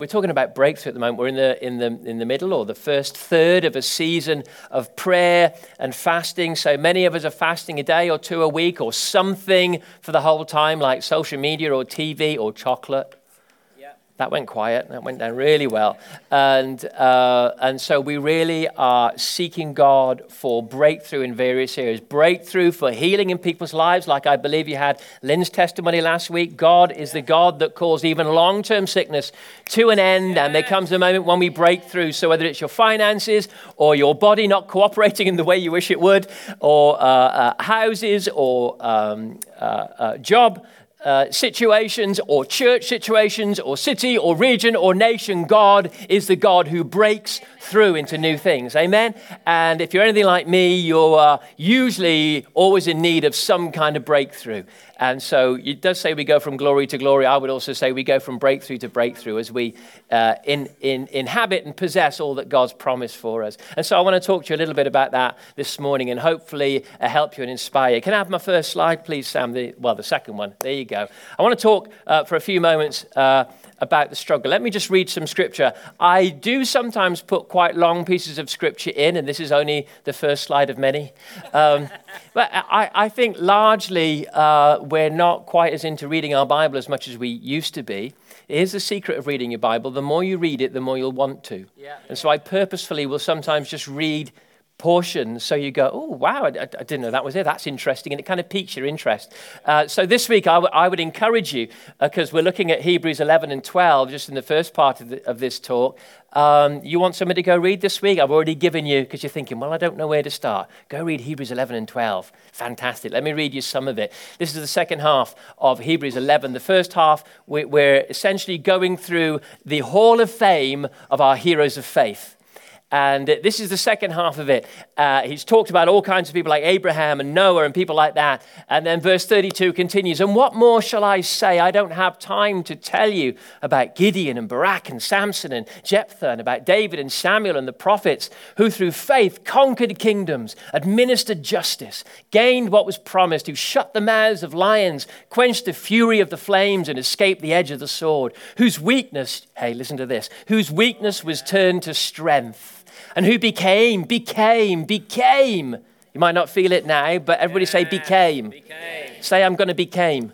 We're talking about breakthrough at the moment. We're in the, in, the, in the middle or the first third of a season of prayer and fasting. So many of us are fasting a day or two a week or something for the whole time, like social media or TV or chocolate that went quiet. That went down really well. And, uh, and so we really are seeking God for breakthrough in various areas. Breakthrough for healing in people's lives, like I believe you had Lynn's testimony last week. God is the God that calls even long term sickness to an end. And there comes a moment when we break through. So whether it's your finances or your body not cooperating in the way you wish it would, or uh, uh, houses or um, uh, uh, job uh, situations or church situations or city or region or nation, God is the God who breaks through into new things. Amen? And if you're anything like me, you're usually always in need of some kind of breakthrough. And so it does say we go from glory to glory. I would also say we go from breakthrough to breakthrough as we uh, in, in, inhabit and possess all that God's promised for us. And so I want to talk to you a little bit about that this morning and hopefully uh, help you and inspire you. Can I have my first slide, please, Sam? The, well, the second one. There you go. I want to talk uh, for a few moments uh, about the struggle. Let me just read some scripture. I do sometimes put quite long pieces of scripture in, and this is only the first slide of many. Um, but I, I, think largely uh, we're not quite as into reading our Bible as much as we used to be. Here's the secret of reading your Bible the more you read it, the more you'll want to. Yeah. And so I purposefully will sometimes just read portions so you go oh wow I, I, didn't know that was it that's interesting and it kind of piques your interest. Uh, so this week I, w- I would encourage you because uh, we're looking at hebrews 11 and 12 just in the first part of, the, of this talk. Um, you want somebody to go read this week? I've already given you because you're thinking well i don't know where to start. Go read hebrews 11 and 12 fantastic. Let me read you some of it. This is the second half of hebrews 11 the first half we're essentially going through the hall of fame of our heroes of faith and this is the second half of it. Uh, he's talked about all kinds of people like Abraham and Noah and people like that. And then verse 32 continues And what more shall I say? I don't have time to tell you about Gideon and Barak and Samson and Jephthah and about David and Samuel and the prophets who through faith conquered kingdoms, administered justice, gained what was promised, who shut the mouths of lions, quenched the fury of the flames, and escaped the edge of the sword, whose weakness, hey, listen to this, whose weakness was turned to strength and who became, became, became. You might not feel it now, but everybody yeah, say became. became. Say, I'm going to became.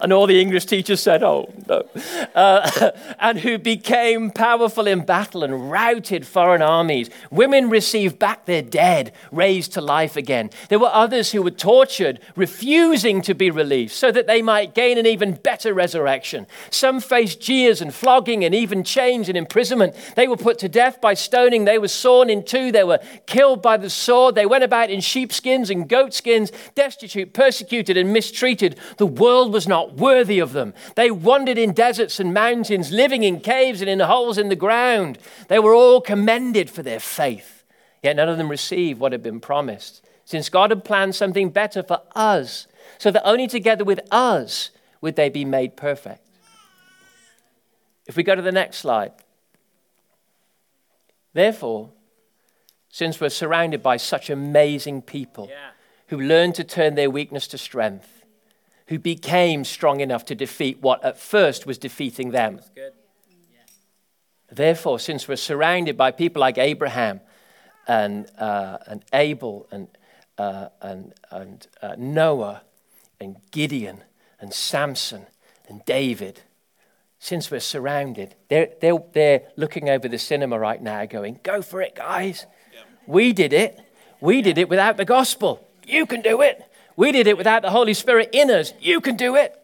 And all the English teachers said, oh, no. Uh, and who became powerful in battle and routed foreign armies. Women received back their dead, raised to life again. There were others who were tortured, refusing to be released so that they might gain an even better resurrection. Some faced jeers and flogging and even chains and imprisonment. They were put to death by stoning. They were sawn in two. They were killed by the sword. They went about in sheepskins and goatskins, destitute, persecuted, and mistreated. The world was not not worthy of them. They wandered in deserts and mountains, living in caves and in holes in the ground. They were all commended for their faith, yet none of them received what had been promised, since God had planned something better for us, so that only together with us would they be made perfect. If we go to the next slide. Therefore, since we're surrounded by such amazing people yeah. who learn to turn their weakness to strength, who became strong enough to defeat what at first was defeating them. Therefore, since we're surrounded by people like Abraham and, uh, and Abel and, uh, and, and uh, Noah and Gideon and Samson and David, since we're surrounded, they're, they're, they're looking over the cinema right now going, Go for it, guys. Yeah. We did it. We did it without the gospel. You can do it. We did it without the Holy Spirit in us. You can do it.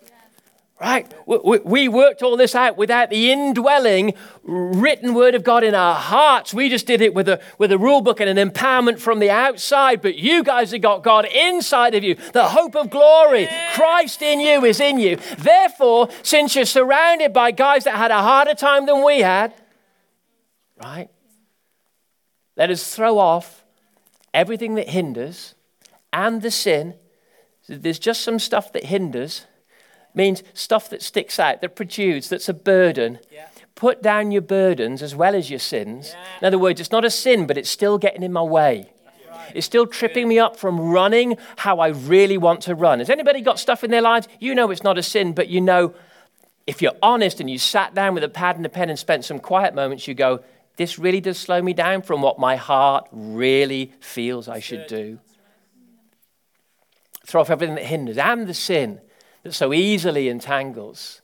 Right? We worked all this out without the indwelling written word of God in our hearts. We just did it with a, with a rule book and an empowerment from the outside. But you guys have got God inside of you, the hope of glory. Christ in you is in you. Therefore, since you're surrounded by guys that had a harder time than we had, right? Let us throw off everything that hinders and the sin there's just some stuff that hinders, means stuff that sticks out, that protrudes, that's a burden. Yeah. Put down your burdens as well as your sins. Yeah. In other words, it's not a sin, but it's still getting in my way. It's still tripping me up from running how I really want to run. Has anybody got stuff in their lives? You know it's not a sin, but you know if you're honest and you sat down with a pad and a pen and spent some quiet moments, you go, This really does slow me down from what my heart really feels I should do. Throw off everything that hinders and the sin that so easily entangles.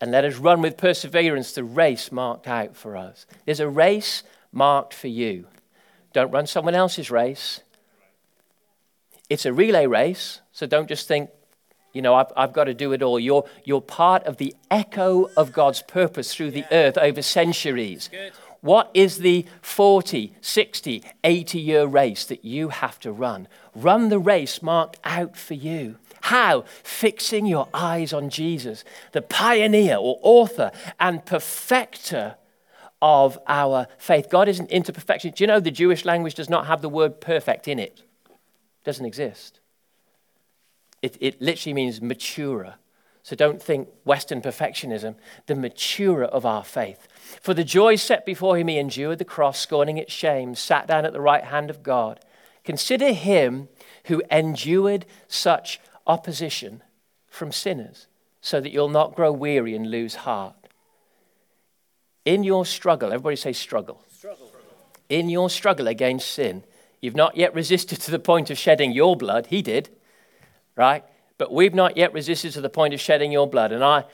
And let us run with perseverance the race marked out for us. There's a race marked for you. Don't run someone else's race. It's a relay race, so don't just think, you know, I've, I've got to do it all. You're, you're part of the echo of God's purpose through the yeah. earth over centuries. What is the 40, 60, 80 year race that you have to run? Run the race marked out for you. How? Fixing your eyes on Jesus, the pioneer or author and perfecter of our faith. God isn't into perfection. Do you know the Jewish language does not have the word perfect in it? It doesn't exist. It, it literally means maturer. So don't think Western perfectionism, the maturer of our faith. For the joy set before him, he endured the cross, scorning its shame, sat down at the right hand of God. Consider him who endured such opposition from sinners, so that you'll not grow weary and lose heart. In your struggle, everybody say struggle. struggle. In your struggle against sin, you've not yet resisted to the point of shedding your blood. He did right? But we've not yet resisted to the point of shedding your blood. And I,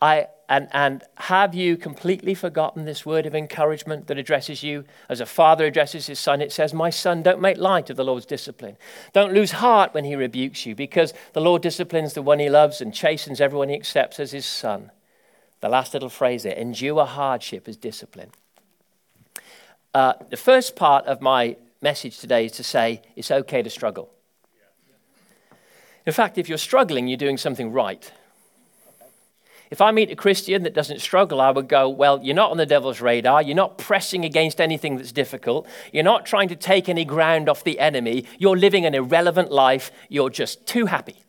I, and, and have you completely forgotten this word of encouragement that addresses you as a father addresses his son? It says, My son, don't make light of the Lord's discipline. Don't lose heart when he rebukes you, because the Lord disciplines the one he loves and chastens everyone he accepts as his son. The last little phrase there endure hardship as discipline. Uh, the first part of my message today is to say it's okay to struggle. In fact, if you're struggling, you're doing something right. If I meet a Christian that doesn't struggle, I would go, Well, you're not on the devil's radar. You're not pressing against anything that's difficult. You're not trying to take any ground off the enemy. You're living an irrelevant life. You're just too happy.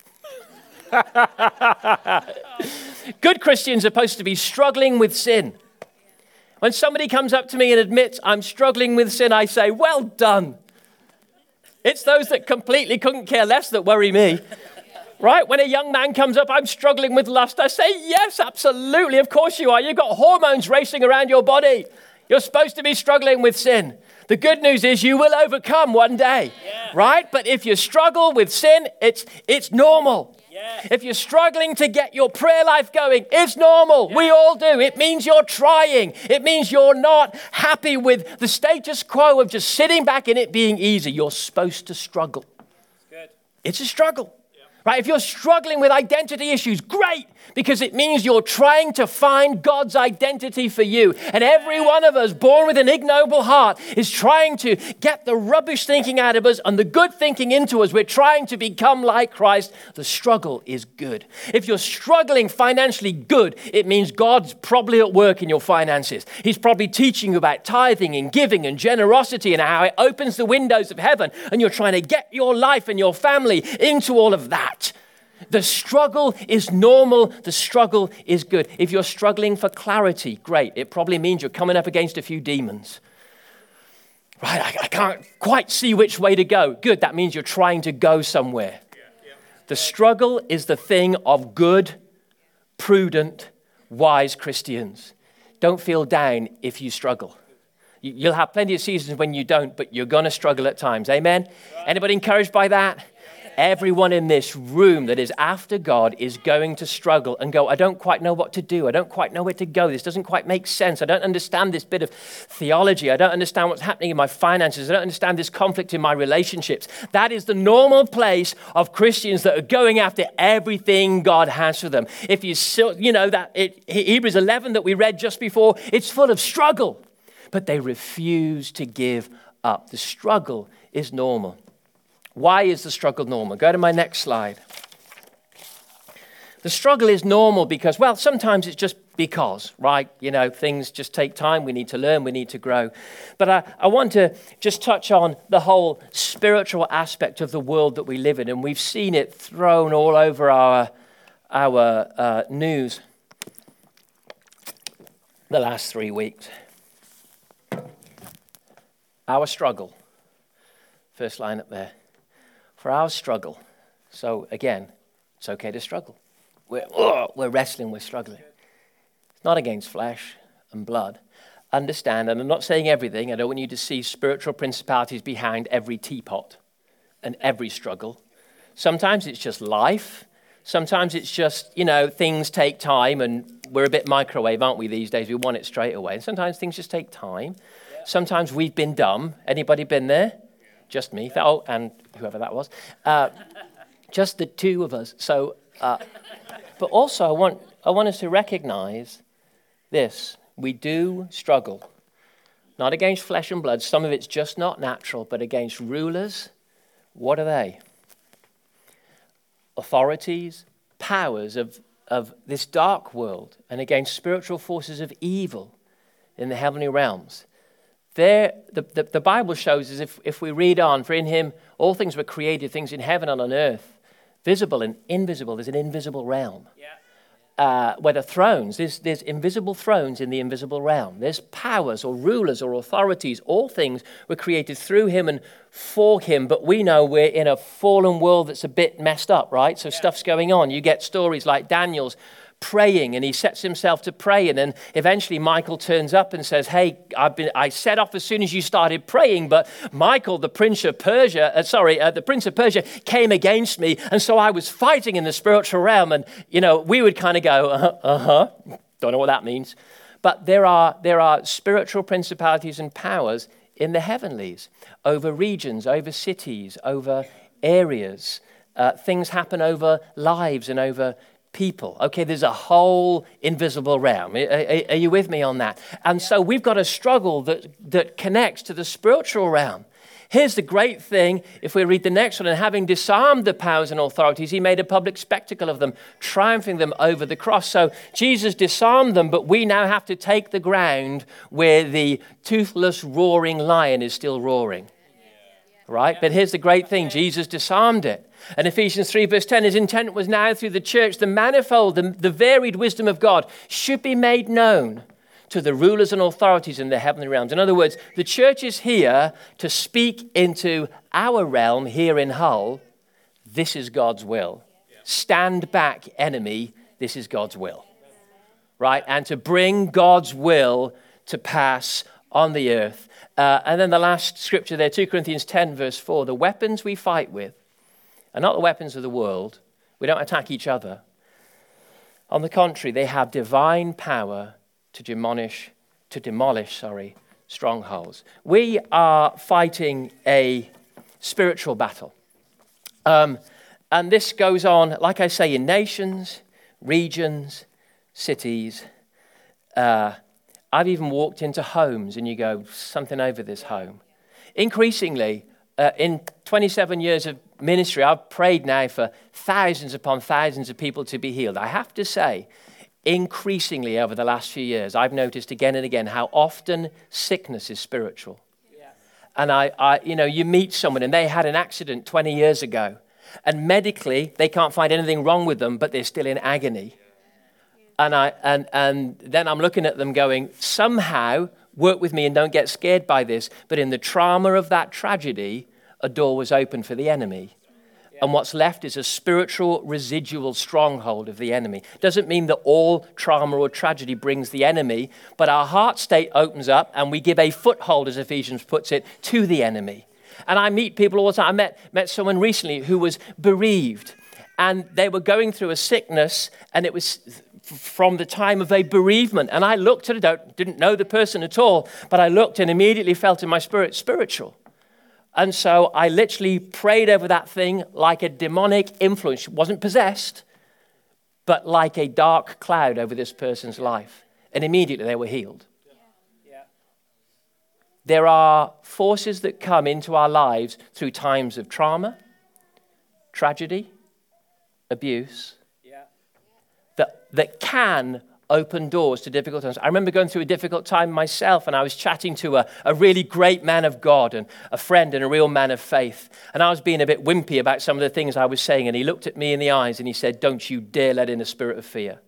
Good Christians are supposed to be struggling with sin. When somebody comes up to me and admits, I'm struggling with sin, I say, Well done. It's those that completely couldn't care less that worry me. Right? When a young man comes up, I'm struggling with lust. I say, Yes, absolutely. Of course you are. You've got hormones racing around your body. You're supposed to be struggling with sin. The good news is you will overcome one day. Yeah. Right? But if you struggle with sin, it's, it's normal. If you're struggling to get your prayer life going, it's normal. Yeah. We all do. It means you're trying. It means you're not happy with the status quo of just sitting back and it being easy. You're supposed to struggle. Good. It's a struggle. Right? If you're struggling with identity issues, great, because it means you're trying to find God's identity for you. And every one of us, born with an ignoble heart, is trying to get the rubbish thinking out of us and the good thinking into us. We're trying to become like Christ. The struggle is good. If you're struggling financially, good, it means God's probably at work in your finances. He's probably teaching you about tithing and giving and generosity and how it opens the windows of heaven. And you're trying to get your life and your family into all of that. The struggle is normal. The struggle is good. If you're struggling for clarity, great. It probably means you're coming up against a few demons. Right? I, I can't quite see which way to go. Good. That means you're trying to go somewhere. The struggle is the thing of good, prudent, wise Christians. Don't feel down if you struggle. You'll have plenty of seasons when you don't, but you're going to struggle at times. Amen? Anybody encouraged by that? Everyone in this room that is after God is going to struggle and go, I don't quite know what to do. I don't quite know where to go. This doesn't quite make sense. I don't understand this bit of theology. I don't understand what's happening in my finances. I don't understand this conflict in my relationships. That is the normal place of Christians that are going after everything God has for them. If you, you know, that it, Hebrews 11 that we read just before, it's full of struggle, but they refuse to give up. The struggle is normal. Why is the struggle normal? Go to my next slide. The struggle is normal because, well, sometimes it's just because, right? You know, things just take time. We need to learn, we need to grow. But I, I want to just touch on the whole spiritual aspect of the world that we live in. And we've seen it thrown all over our, our uh, news the last three weeks. Our struggle. First line up there for our struggle. So again, it's okay to struggle. We're, oh, we're wrestling, we're struggling. It's not against flesh and blood. Understand, and I'm not saying everything, I don't want you to see spiritual principalities behind every teapot and every struggle. Sometimes it's just life. Sometimes it's just, you know, things take time and we're a bit microwave, aren't we, these days? We want it straight away. And sometimes things just take time. Sometimes we've been dumb. Anybody been there? Just me. Oh, and whoever that was. Uh, just the two of us. So, uh, but also I want, I want us to recognize this. We do struggle. Not against flesh and blood. Some of it's just not natural, but against rulers. What are they? Authorities, powers of, of this dark world, and against spiritual forces of evil in the heavenly realms. There, the, the, the Bible shows us if, if we read on, for in him all things were created, things in heaven and on earth, visible and invisible. There's an invisible realm. Yeah. Uh, where the thrones, there's, there's invisible thrones in the invisible realm. There's powers or rulers or authorities. All things were created through him and for him, but we know we're in a fallen world that's a bit messed up, right? So yeah. stuff's going on. You get stories like Daniel's praying and he sets himself to pray. And then eventually Michael turns up and says, Hey, I've been, I set off as soon as you started praying, but Michael, the prince of Persia, uh, sorry, uh, the prince of Persia came against me. And so I was fighting in the spiritual realm. And, you know, we would kind of go, Uh huh, don't know what that means. But there are, there are spiritual principalities and powers in the heavenlies over regions, over cities, over areas. Uh, things happen over lives and over people. Okay, there's a whole invisible realm. Are, are, are, you with me on that? And so we've got a struggle that, that connects to the spiritual realm. Here's the great thing if we read the next one, and having disarmed the powers and authorities, he made a public spectacle of them, triumphing them over the cross. So Jesus disarmed them, but we now have to take the ground where the toothless, roaring lion is still roaring. Right? But here's the great thing Jesus disarmed it. And Ephesians 3, verse 10, his intent was now through the church, the manifold, the, the varied wisdom of God should be made known to the rulers and authorities in the heavenly realms. In other words, the church is here to speak into our realm here in Hull. This is God's will. Stand back, enemy. This is God's will. Right? And to bring God's will to pass on the earth. Uh, and then the last scripture there, 2 Corinthians 10, verse 4 the weapons we fight with are not the weapons of the world. We don't attack each other. On the contrary, they have divine power to demolish, to demolish, sorry, strongholds. We are fighting a spiritual battle. Um, and this goes on, like I say, in nations, regions, cities. Uh, I've even walked into homes and you go, something over this home. Increasingly, uh, in 27 years of ministry, I've prayed now for thousands upon thousands of people to be healed. I have to say, increasingly over the last few years, I've noticed again and again how often sickness is spiritual. Yeah. And I, I, you know, you meet someone and they had an accident 20 years ago, and medically they can't find anything wrong with them, but they're still in agony. And, I, and, and then I'm looking at them going, somehow, work with me and don't get scared by this, but in the trauma of that tragedy, a door was open for the enemy. And what's left is a spiritual residual stronghold of the enemy. Doesn't mean that all trauma or tragedy brings the enemy, but our heart state opens up and we give a foothold, as Ephesians puts it, to the enemy. And I meet people all the time. I met, met someone recently who was bereaved, and they were going through a sickness, and it was from the time of a bereavement. And I looked at it, didn't know the person at all, but I looked and immediately felt in my spirit spiritual. And so I literally prayed over that thing like a demonic influence. She wasn't possessed, but like a dark cloud over this person's life. And immediately they were healed. There are forces that come into our lives through times of trauma, tragedy, abuse, yeah. that, that can open doors to difficult times. I remember going through a difficult time myself, and I was chatting to a, a really great man of God and a friend and a real man of faith. And I was being a bit wimpy about some of the things I was saying, and he looked at me in the eyes and he said, Don't you dare let in a spirit of fear.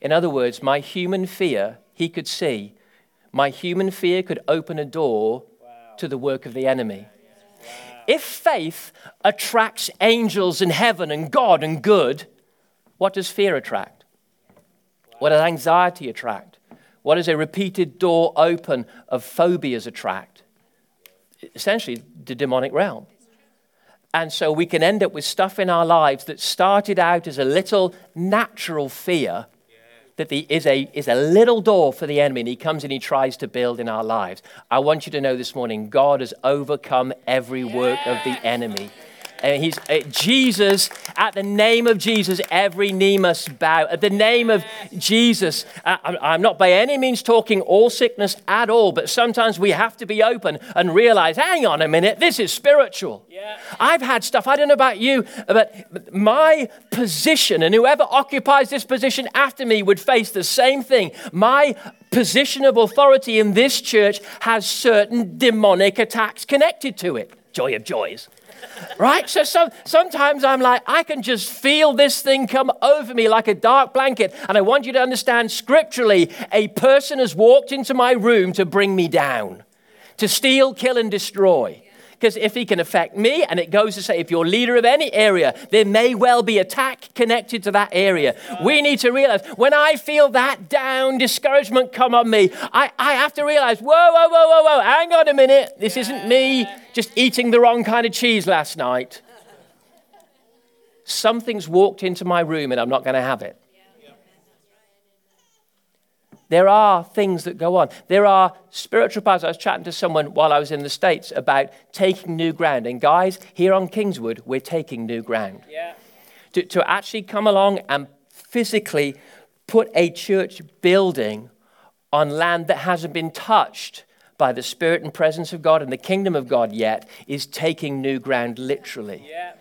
In other words, my human fear, he could see, my human fear could open a door wow. to the work of the enemy. If faith attracts angels in heaven and God and good, what does fear attract? What does anxiety attract? What does a repeated door open of phobias attract? Essentially, the demonic realm. And so we can end up with stuff in our lives that started out as a little natural fear that the, is, a, is a little door for the enemy, and he comes and he tries to build in our lives. I want you to know this morning God has overcome every work of the enemy. And he's uh, Jesus, at the name of Jesus, every knee must bow. At the name of Jesus, uh, I'm not by any means talking all sickness at all, but sometimes we have to be open and realize hang on a minute, this is spiritual. Yeah. I've had stuff, I don't know about you, but my position, and whoever occupies this position after me would face the same thing. My position of authority in this church has certain demonic attacks connected to it. Joy of joys right? So some, sometimes I'm like, I can just feel this thing come over me like a dark blanket. And I want you to understand scripturally, a person has walked into my room to bring me down, to steal, kill, and destroy. Because if he can affect me, and it goes to say, if you're leader of any area, there may well be attack connected to that area. We need to realize when I feel that down, discouragement come on me, I, I have to realize, whoa, whoa, whoa, whoa, whoa, hang on a minute. This isn't me just eating the wrong kind of cheese last night. Something's walked into my room and I'm not going to have it. There are things that go on. There are spiritual paths. I was chatting to someone while I was in the States about taking new ground. And guys, here on Kingswood, we're taking new ground. Yeah. To, to actually come along and physically put a church building on land that hasn't been touched by the Spirit and presence of God and the kingdom of God yet is taking new ground literally. Yeah.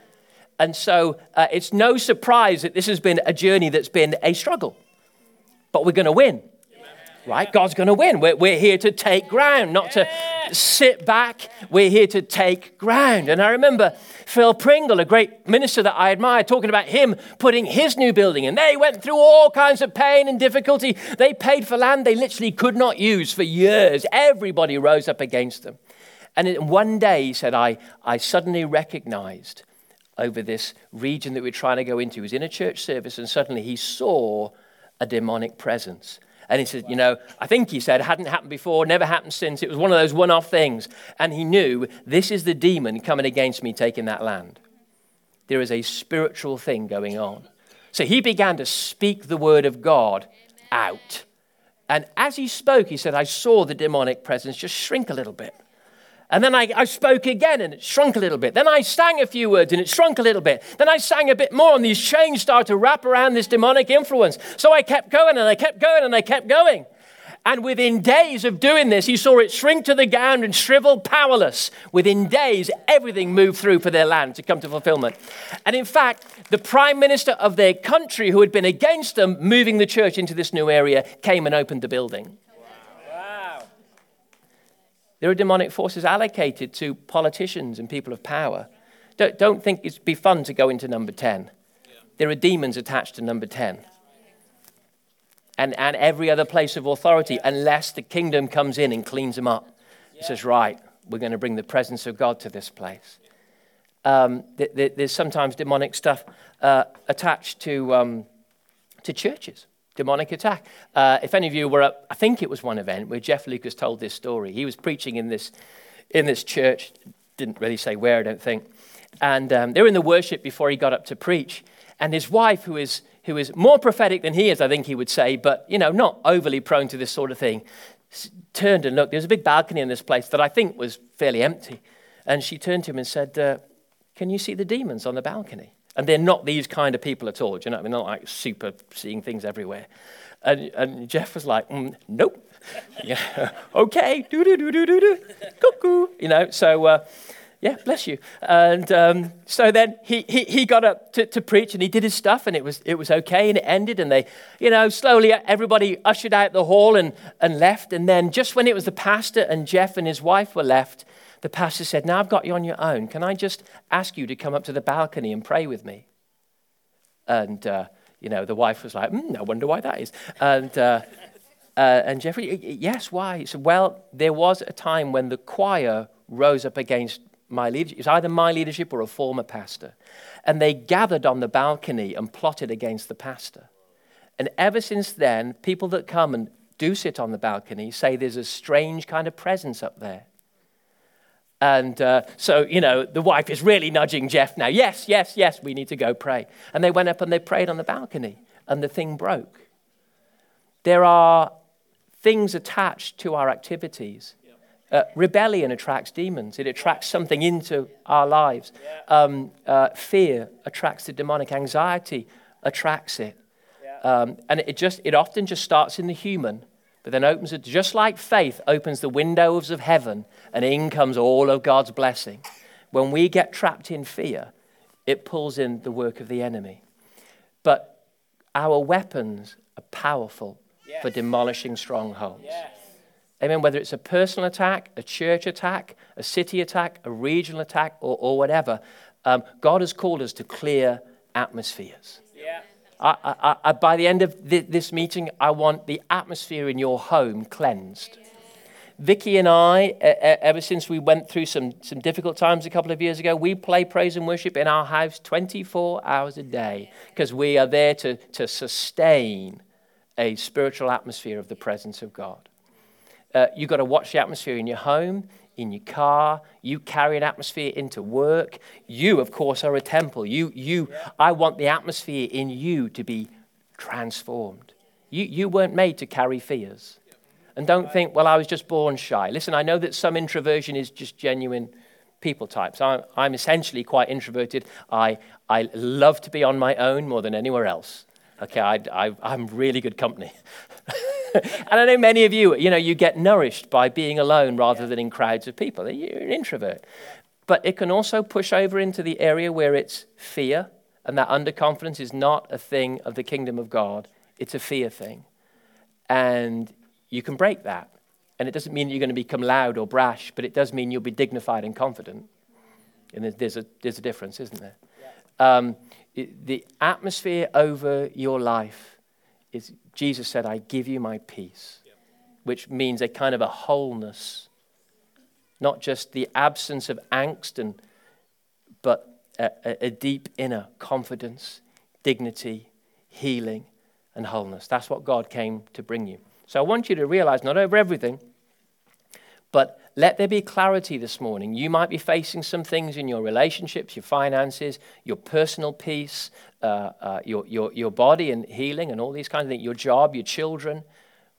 And so uh, it's no surprise that this has been a journey that's been a struggle, but we're going to win right? God's going to win. We're, we're here to take ground, not to sit back. We're here to take ground. And I remember Phil Pringle, a great minister that I admire, talking about him putting his new building in. They went through all kinds of pain and difficulty. They paid for land they literally could not use for years. Everybody rose up against them. And one day, he said, I, I suddenly recognized over this region that we're trying to go into. He was in a church service, and suddenly he saw a demonic presence. And he said, You know, I think he said, hadn't happened before, never happened since. It was one of those one off things. And he knew this is the demon coming against me taking that land. There is a spiritual thing going on. So he began to speak the word of God out. And as he spoke, he said, I saw the demonic presence just shrink a little bit. And then I, I, spoke again and it shrunk a little bit. Then I sang a few words and it shrunk a little bit. Then I sang a bit more and these chains started to wrap around this demonic influence. So I kept going and I kept going and I kept going. And within days of doing this, he saw it shrink to the ground and shrivel powerless. Within days, everything moved through for their land to come to fulfillment. And in fact, the prime minister of their country, who had been against them moving the church into this new area, came and opened the building. There are demonic forces allocated to politicians and people of power. Don't, don't think it'd be fun to go into number 10. There are demons attached to number 10. And, and every other place of authority, unless the kingdom comes in and cleans them up. It says, right, we're going to bring the presence of God to this place. Um, th- th- there's sometimes demonic stuff uh, attached to, um, to churches demonic attack. Uh, if any of you were at, I think it was one event where Jeff Lucas told this story. He was preaching in this, in this church, didn't really say where, I don't think. And um, they were in the worship before he got up to preach. And his wife, who is, who is more prophetic than he is, I think he would say, but, you know, not overly prone to this sort of thing, turned and looked. There was a big balcony in this place that I think was fairly empty. And she turned to him and said, uh, Can you see the demons on the balcony? And they're not these kind of people at all. Do you know? what I mean, they're not like super seeing things everywhere. And, and Jeff was like, mm, nope. yeah, okay, do do do do do do, cuckoo. You know, so uh, yeah, bless you. And um, so then he, he, he got up to, to preach and he did his stuff and it was, it was okay and it ended. And they, you know, slowly everybody ushered out the hall and, and left. And then just when it was the pastor and Jeff and his wife were left, the pastor said, Now I've got you on your own. Can I just ask you to come up to the balcony and pray with me? And, uh, you know, the wife was like, mm, I wonder why that is. And, uh, uh, and Jeffrey, yes, why? He said, Well, there was a time when the choir rose up against my leadership. It was either my leadership or a former pastor. And they gathered on the balcony and plotted against the pastor. And ever since then, people that come and do sit on the balcony say there's a strange kind of presence up there. And uh, so, you know, the wife is really nudging Jeff now. Yes, yes, yes, we need to go pray. And they went up and they prayed on the balcony, and the thing broke. There are things attached to our activities. Uh, rebellion attracts demons, it attracts something into our lives. Um, uh, fear attracts the demonic, anxiety attracts it. Um, and it just it often just starts in the human but then opens it, just like faith opens the windows of heaven, and in comes all of God's blessing. When we get trapped in fear, it pulls in the work of the enemy. But our weapons are powerful yes. for demolishing strongholds. Yes. Amen. Whether it's a personal attack, a church attack, a city attack, a regional attack, or, or whatever, um, God has called us to clear atmospheres. I, I, by the end of this meeting, I want the atmosphere in your home cleansed. Vicky and I, ever since we went through some, some difficult times a couple of years ago, we play praise and worship in our house 24 hours a day because we are there to, to sustain a spiritual atmosphere of the presence of God. Uh, you've got to watch the atmosphere in your home in your car. You carry an atmosphere into work. You, of course, are a temple. You, you. I want the atmosphere in you to be transformed. You, you weren't made to carry fears. And don't think, well, I was just born shy. Listen, I know that some introversion is just genuine people types. I'm, I'm essentially quite introverted. I, I love to be on my own more than anywhere else. Okay, I, I, I'm really good company. and I know many of you, you know, you get nourished by being alone rather than in crowds of people. You're an introvert. But it can also push over into the area where it's fear, and that underconfidence is not a thing of the kingdom of God, it's a fear thing. And you can break that. And it doesn't mean you're going to become loud or brash, but it does mean you'll be dignified and confident. And there's a, there's a difference, isn't there? Um, it, the atmosphere over your life is Jesus said, I give you my peace, which means a kind of a wholeness, not just the absence of angst, and, but a, a, a deep inner confidence, dignity, healing, and wholeness. That's what God came to bring you. So I want you to realize, not over everything, but let there be clarity this morning. You might be facing some things in your relationships, your finances, your personal peace, uh, uh, your, your, your body and healing, and all these kinds of things, your job, your children,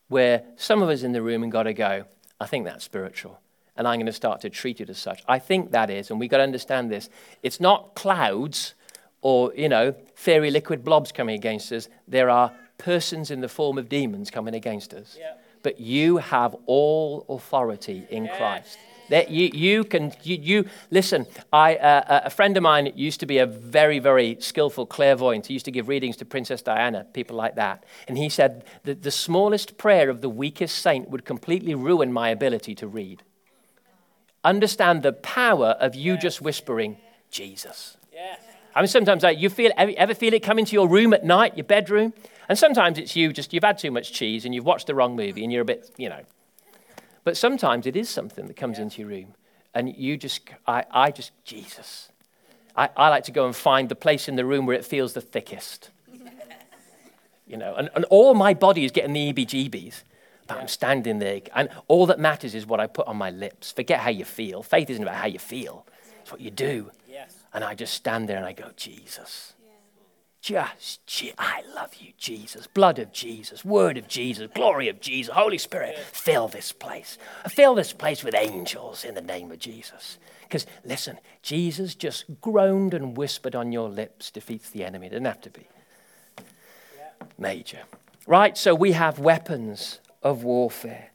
where some of us in the room have got to go, I think that's spiritual. And I'm going to start to treat it as such. I think that is, and we've got to understand this. It's not clouds or, you know, fairy liquid blobs coming against us. There are persons in the form of demons coming against us. Yeah but you have all authority in Christ. That you, you can, you, you listen. I, uh, a friend of mine used to be a very, very skillful clairvoyant. He used to give readings to Princess Diana, people like that. And he said that the smallest prayer of the weakest saint would completely ruin my ability to read. Understand the power of you just whispering, Jesus. I mean, sometimes like, you feel, ever feel it come into your room at night, your bedroom? And sometimes it's you just, you've had too much cheese and you've watched the wrong movie and you're a bit, you know. But sometimes it is something that comes yeah. into your room and you just, I, I just, Jesus. I, I like to go and find the place in the room where it feels the thickest. you know, and, and all my body is getting the EBGBs. But yeah. I'm standing there, and all that matters is what I put on my lips. Forget how you feel. Faith isn't about how you feel, it's what you do. And I just stand there and I go, Jesus. Just, I love you, Jesus. Blood of Jesus, word of Jesus, glory of Jesus, Holy Spirit, fill this place. Fill this place with angels in the name of Jesus. Because listen, Jesus just groaned and whispered on your lips defeats the enemy. It doesn't have to be major. Right? So we have weapons of warfare.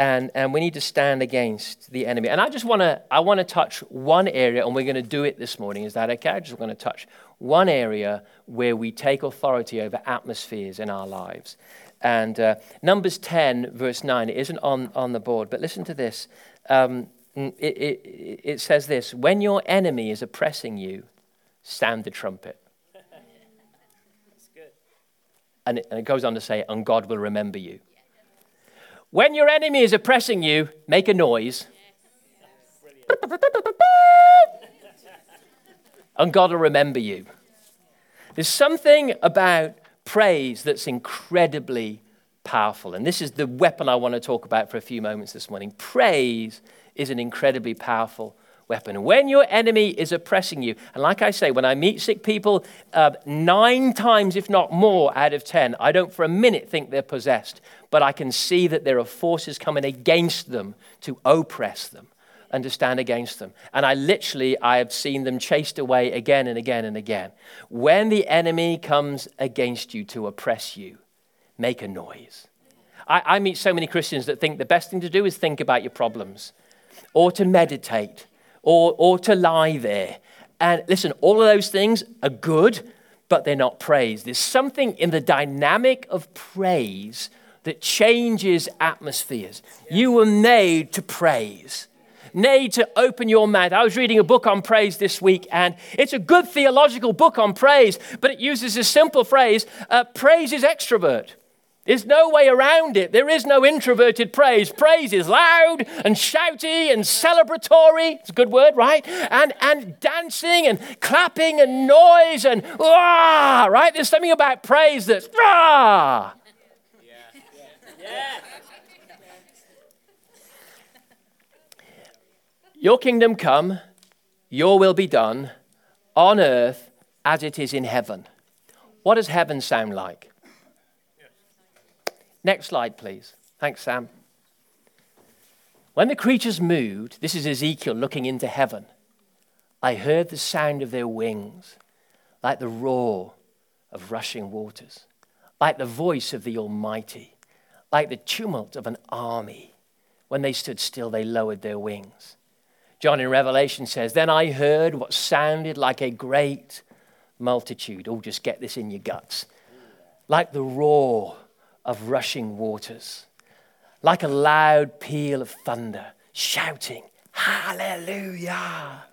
And, and we need to stand against the enemy. And I just want to I want to touch one area, and we're going to do it this morning. Is that okay? I just want to touch one area where we take authority over atmospheres in our lives. And uh, Numbers 10, verse 9, it isn't on, on the board, but listen to this. Um, it, it, it says this When your enemy is oppressing you, sound the trumpet. That's good. And it, and it goes on to say, and God will remember you. When your enemy is oppressing you, make a noise. and God will remember you. There's something about praise that's incredibly powerful. And this is the weapon I want to talk about for a few moments this morning. Praise is an incredibly powerful weapon. When your enemy is oppressing you, and like I say, when I meet sick people, uh, nine times, if not more, out of ten, I don't for a minute think they're possessed, but I can see that there are forces coming against them to oppress them and to stand against them. And I literally, I have seen them chased away again and again and again. When the enemy comes against you to oppress you, make a noise. I, I meet so many Christians that think the best thing to do is think about your problems or to meditate or, or to lie there. And listen, all of those things are good, but they're not praise. There's something in the dynamic of praise that changes atmospheres. You were made to praise made to open your mouth. I was reading a book on praise this week, and it's a good theological book on praise, but it uses a simple phrase uh, praise is extrovert. There's no way around it. There is no introverted praise. Praise is loud and shouty and celebratory. It's a good word, right? And, and dancing and clapping and noise and ah, right? There's something about praise that's ah. Yeah. Yeah. Your kingdom come, your will be done on earth as it is in heaven. What does heaven sound like? Next slide, please. Thanks, Sam. When the creatures moved, this is Ezekiel looking into heaven, I heard the sound of their wings, like the roar of rushing waters, like the voice of the Almighty, like the tumult of an army. When they stood still, they lowered their wings. John in Revelation says, Then I heard what sounded like a great multitude. Oh, just get this in your guts. Like the roar of rushing waters, like a loud peal of thunder, shouting, Hallelujah!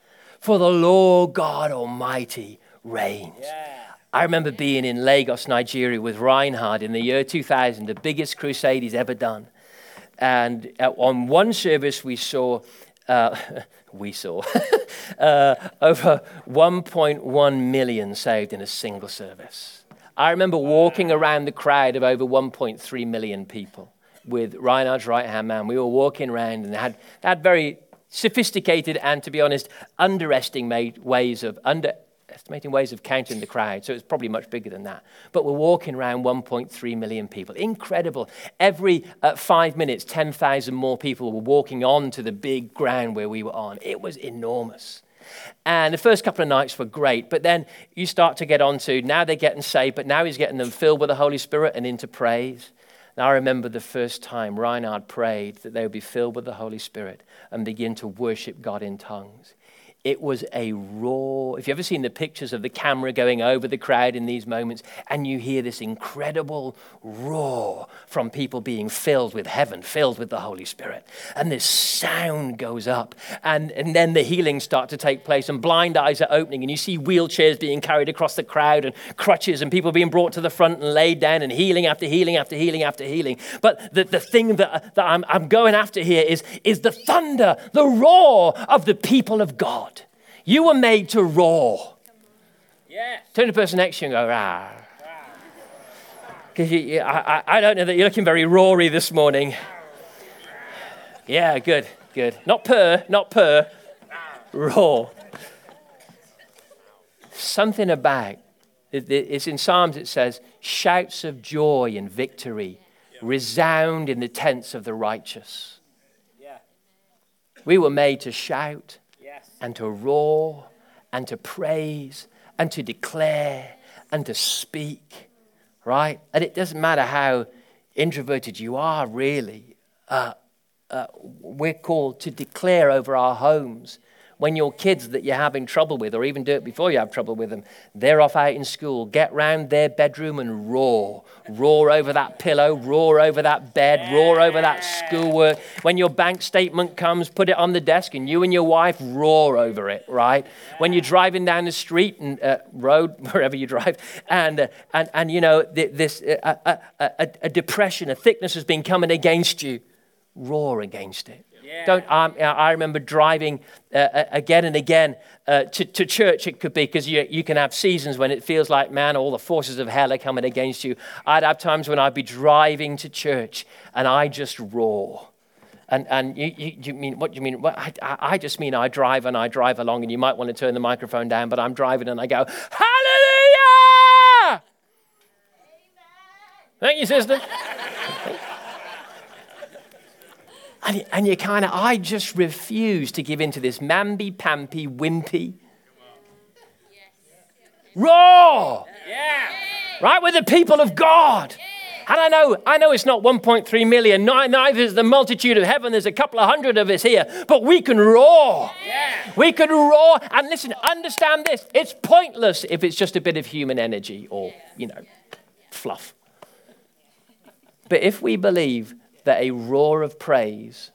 For the Lord God Almighty reigns. Yeah. I remember being in Lagos, Nigeria with Reinhard in the year 2000, the biggest crusade he's ever done. And on one service, we saw, uh, we saw, uh, over 1.1 million saved in a single service. I remember walking around the crowd of over 1.3 million people with Reinhard's right hand man. We were walking around and had, had very sophisticated and, to be honest, underestimated ways of underestimating ways of counting the crowd. So it's probably much bigger than that. But we're walking around 1.3 million people. Incredible. Every uh, five minutes, 10,000 more people were walking on to the big ground where we were on. It was enormous. And the first couple of nights were great, but then you start to get on to now they're getting saved, but now he's getting them filled with the Holy Spirit and into praise. Now I remember the first time Reinhard prayed that they would be filled with the Holy Spirit and begin to worship God in tongues. It was a roar. If you've ever seen the pictures of the camera going over the crowd in these moments, and you hear this incredible roar from people being filled with heaven, filled with the Holy Spirit, and this sound goes up, and, and then the healings start to take place, and blind eyes are opening, and you see wheelchairs being carried across the crowd, and crutches, and people being brought to the front and laid down, and healing after healing after healing after healing. But the, the thing that, that I'm, I'm going after here is, is the thunder, the roar of the people of God. You were made to roar. Yes. Turn to the person next to you and go, ah. Because I, I don't know that you're looking very roary this morning. Yeah, good, good. Not purr, not purr. Roar. Something about it's in Psalms, it says, shouts of joy and victory resound in the tents of the righteous. We were made to shout and to roar and to praise and to declare and to speak, right? And it doesn't matter how introverted you are, really. Uh, uh, we're called to declare over our homes when your kids that you're having trouble with, or even do it before you have trouble with them, they're off out in school, get round their bedroom and roar. Roar over that pillow, roar over that bed, roar over that schoolwork. When your bank statement comes, put it on the desk and you and your wife roar over it, right? When you're driving down the street and uh, road, wherever you drive, and, uh, and, and you know, this, uh, uh, uh, a, a depression, a thickness has been coming against you roar against it. Yeah. Don't. Um, I remember driving uh, uh, again and again uh, to, to, church. It could be because you, you can have seasons when it feels like, man, all the forces of hell are coming against you. I'd have times when I'd be driving to church and I just roar. And, and you, you, you mean, what do you mean? Well, I, I just mean I drive and I drive along, and you might want to turn the microphone down, but I'm driving and I go, Hallelujah! Thank you, sister. and, and you kind of, I just refuse to give in to this mamby pampy, wimpy. Roar! Yeah. Right? with the people of God. And I know, I know it's not 1.3 million, neither is the multitude of heaven. There's a couple of hundred of us here, but we can roar. Yeah. We can roar. And listen, understand this it's pointless if it's just a bit of human energy or, you know, fluff. But if we believe that a roar of praise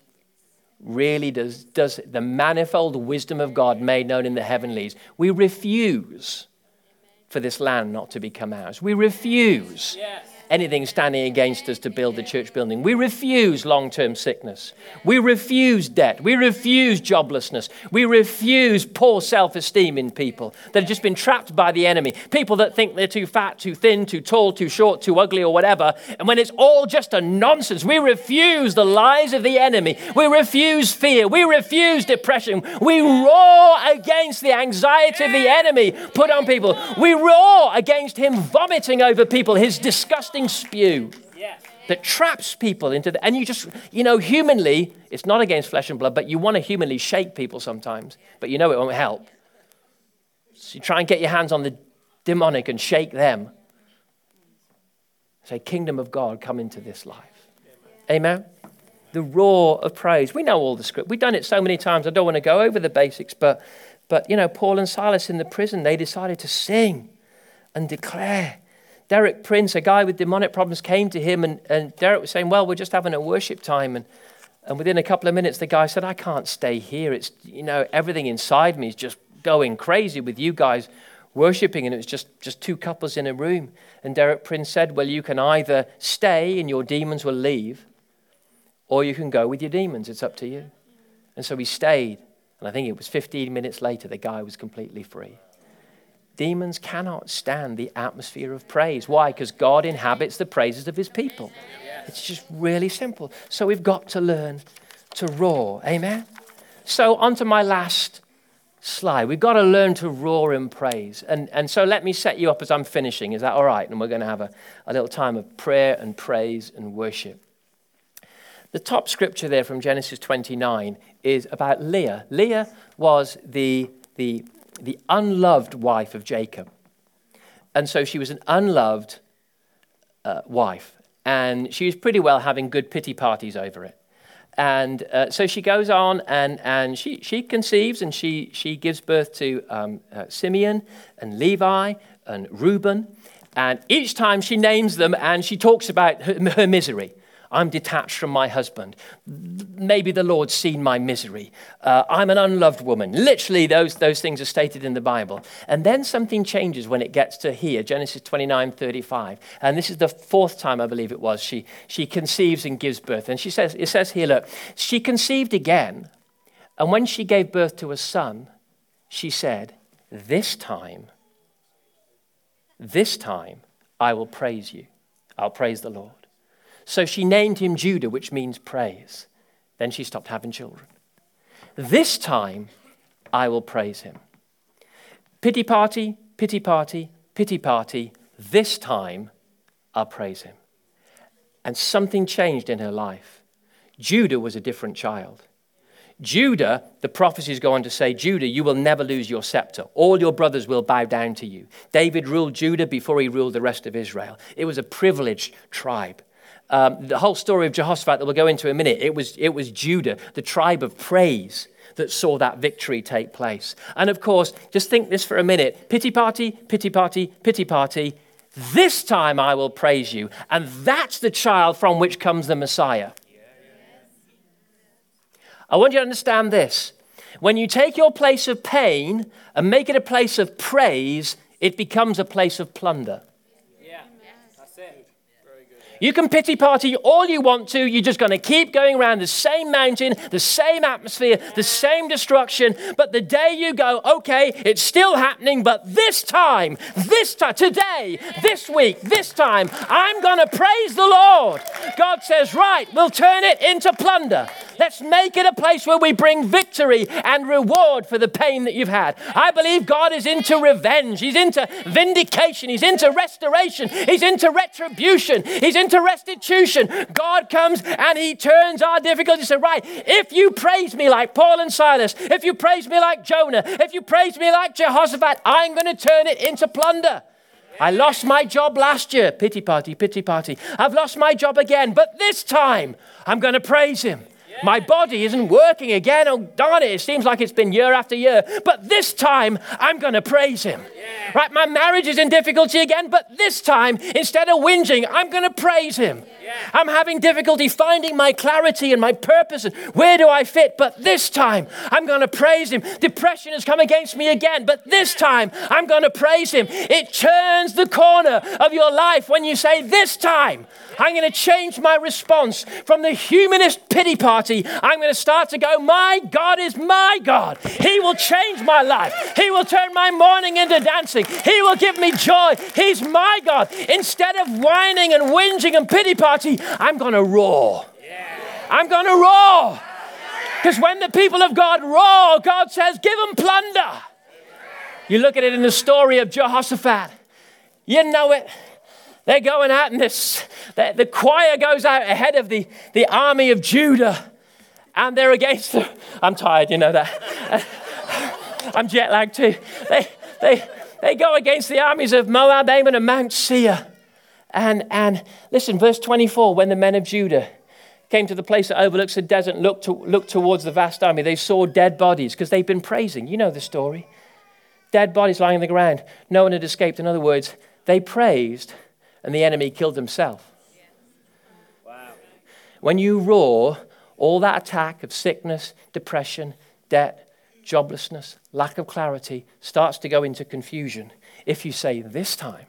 really does, does the manifold wisdom of God made known in the heavenlies, we refuse for this land not to become ours. We refuse. Yes anything standing against us to build the church building. We refuse long term sickness. We refuse debt. We refuse joblessness. We refuse poor self esteem in people that have just been trapped by the enemy. People that think they're too fat, too thin, too tall, too short, too ugly, or whatever. And when it's all just a nonsense, we refuse the lies of the enemy. We refuse fear. We refuse depression. We roar against the anxiety of the enemy put on people. We roar against him vomiting over people, his disgusting spew that traps people into the. And you just, you know, humanly, it's not against flesh and blood, but you want to humanly shake people sometimes, but you know it won't help. So you try and get your hands on the demonic and shake them. Say, Kingdom of God, come into this life. Amen. The roar of praise. We know all the script. We've done it so many times. I don't want to go over the basics, but, but you know, Paul and Silas in the prison, they decided to sing and declare Derek Prince, a guy with demonic problems, came to him, and, and Derek was saying, Well, we're just having a worship time. And, and within a couple of minutes, the guy said, I can't stay here. It's, you know, everything inside me is just going crazy with you guys worshiping. And it was just, just two couples in a room. And Derek Prince said, Well, you can either stay and your demons will leave, or you can go with your demons. It's up to you. And so he stayed. And I think it was 15 minutes later, the guy was completely free. Demons cannot stand the atmosphere of praise. Why? Because God inhabits the praises of his people. It's just really simple. So we've got to learn to roar. Amen? So, on to my last slide. We've got to learn to roar in praise. And, and so, let me set you up as I'm finishing. Is that all right? And we're going to have a, a little time of prayer and praise and worship. The top scripture there from Genesis 29 is about Leah. Leah was the, the the unloved wife of Jacob. And so she was an unloved uh, wife. And she was pretty well having good pity parties over it. And uh, so she goes on and, and she, she conceives and she, she gives birth to um, uh, Simeon and Levi and Reuben. And each time she names them and she talks about her, her misery. I'm detached from my husband. Maybe the Lord's seen my misery. Uh, I'm an unloved woman. Literally, those, those things are stated in the Bible. And then something changes when it gets to here, Genesis 29 35. And this is the fourth time, I believe it was, she, she conceives and gives birth. And she says, it says here, look, she conceived again. And when she gave birth to a son, she said, This time, this time, I will praise you. I'll praise the Lord. So she named him Judah, which means praise. Then she stopped having children. This time, I will praise him. Pity party, pity party, pity party. This time, I'll praise him. And something changed in her life. Judah was a different child. Judah, the prophecies go on to say, Judah, you will never lose your scepter. All your brothers will bow down to you. David ruled Judah before he ruled the rest of Israel. It was a privileged tribe. Um, the whole story of Jehoshaphat that we'll go into in a minute, it was, it was Judah, the tribe of praise, that saw that victory take place. And of course, just think this for a minute pity party, pity party, pity party. This time I will praise you. And that's the child from which comes the Messiah. I want you to understand this. When you take your place of pain and make it a place of praise, it becomes a place of plunder. You can pity party all you want to. You're just going to keep going around the same mountain, the same atmosphere, the same destruction. But the day you go, okay, it's still happening, but this time, this time, today, this week, this time, I'm going to praise the Lord. God says, right, we'll turn it into plunder. Let's make it a place where we bring victory and reward for the pain that you've had. I believe God is into revenge. He's into vindication. He's into restoration. He's into retribution. He's into restitution. God comes and He turns our difficulties. Say, right, if you praise me like Paul and Silas, if you praise me like Jonah, if you praise me like Jehoshaphat, I'm going to turn it into plunder. I lost my job last year. Pity party, pity party. I've lost my job again, but this time I'm going to praise him. My body isn't working again. Oh, darn it. It seems like it's been year after year. But this time, I'm going to praise Him. Yeah. Right? My marriage is in difficulty again. But this time, instead of whinging, I'm going to praise Him. Yeah. I'm having difficulty finding my clarity and my purpose and where do I fit. But this time, I'm going to praise Him. Depression has come against me again. But this time, I'm going to praise Him. It turns the corner of your life when you say, This time, I'm going to change my response from the humanist pity party. I'm going to start to go, My God is my God. He will change my life. He will turn my mourning into dancing. He will give me joy. He's my God. Instead of whining and whinging and pity I'm going to roar. I'm going to roar. Because when the people of God roar, God says, Give them plunder. You look at it in the story of Jehoshaphat. You know it. They're going out, and this, the, the choir goes out ahead of the, the army of Judah, and they're against the. I'm tired, you know that. I'm jet lagged too. They, they, they go against the armies of Moab, Ammon, and Mount Seir. And, and listen, verse 24 when the men of Judah came to the place that overlooks the desert and looked, to, looked towards the vast army, they saw dead bodies because they'd been praising. You know the story. Dead bodies lying on the ground. No one had escaped. In other words, they praised and the enemy killed himself. Wow. When you roar, all that attack of sickness, depression, debt, joblessness, lack of clarity starts to go into confusion. If you say, This time,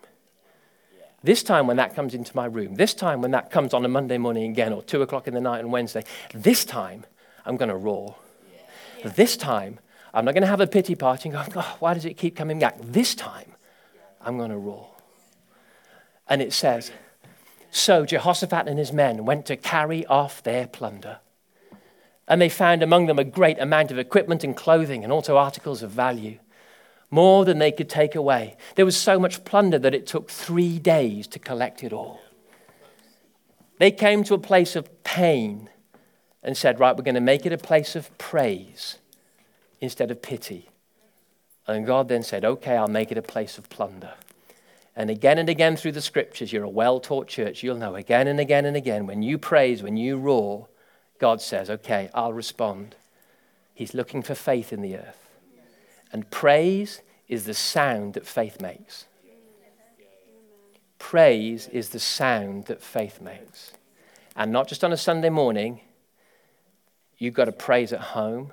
this time when that comes into my room, this time when that comes on a Monday morning again, or two o'clock in the night on Wednesday, this time I'm going to roar. This time I'm not going to have a pity party and go, oh, why does it keep coming back? This time I'm going to roar. And it says, So Jehoshaphat and his men went to carry off their plunder. And they found among them a great amount of equipment and clothing and also articles of value, more than they could take away. There was so much plunder that it took three days to collect it all. They came to a place of pain and said, Right, we're going to make it a place of praise instead of pity. And God then said, Okay, I'll make it a place of plunder. And again and again through the scriptures, you're a well taught church, you'll know again and again and again when you praise, when you roar, God says, Okay, I'll respond. He's looking for faith in the earth. And praise is the sound that faith makes. Praise is the sound that faith makes. And not just on a Sunday morning, you've got to praise at home.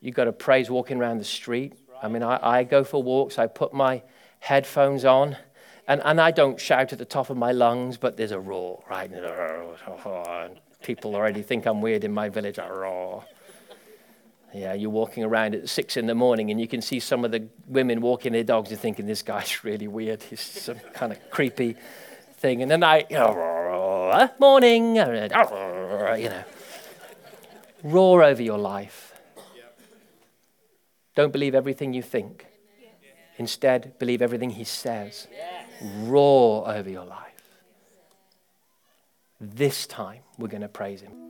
You've got to praise walking around the street. I mean, I, I go for walks, I put my headphones on. And, and I don't shout at the top of my lungs, but there's a roar, right? People already think I'm weird in my village. A roar. Yeah, you're walking around at six in the morning and you can see some of the women walking their dogs and thinking, this guy's really weird. He's some kind of creepy thing. And then I, you know, morning, you know, roar over your life. Don't believe everything you think. Instead, believe everything he says. Roar over your life. This time, we're going to praise him.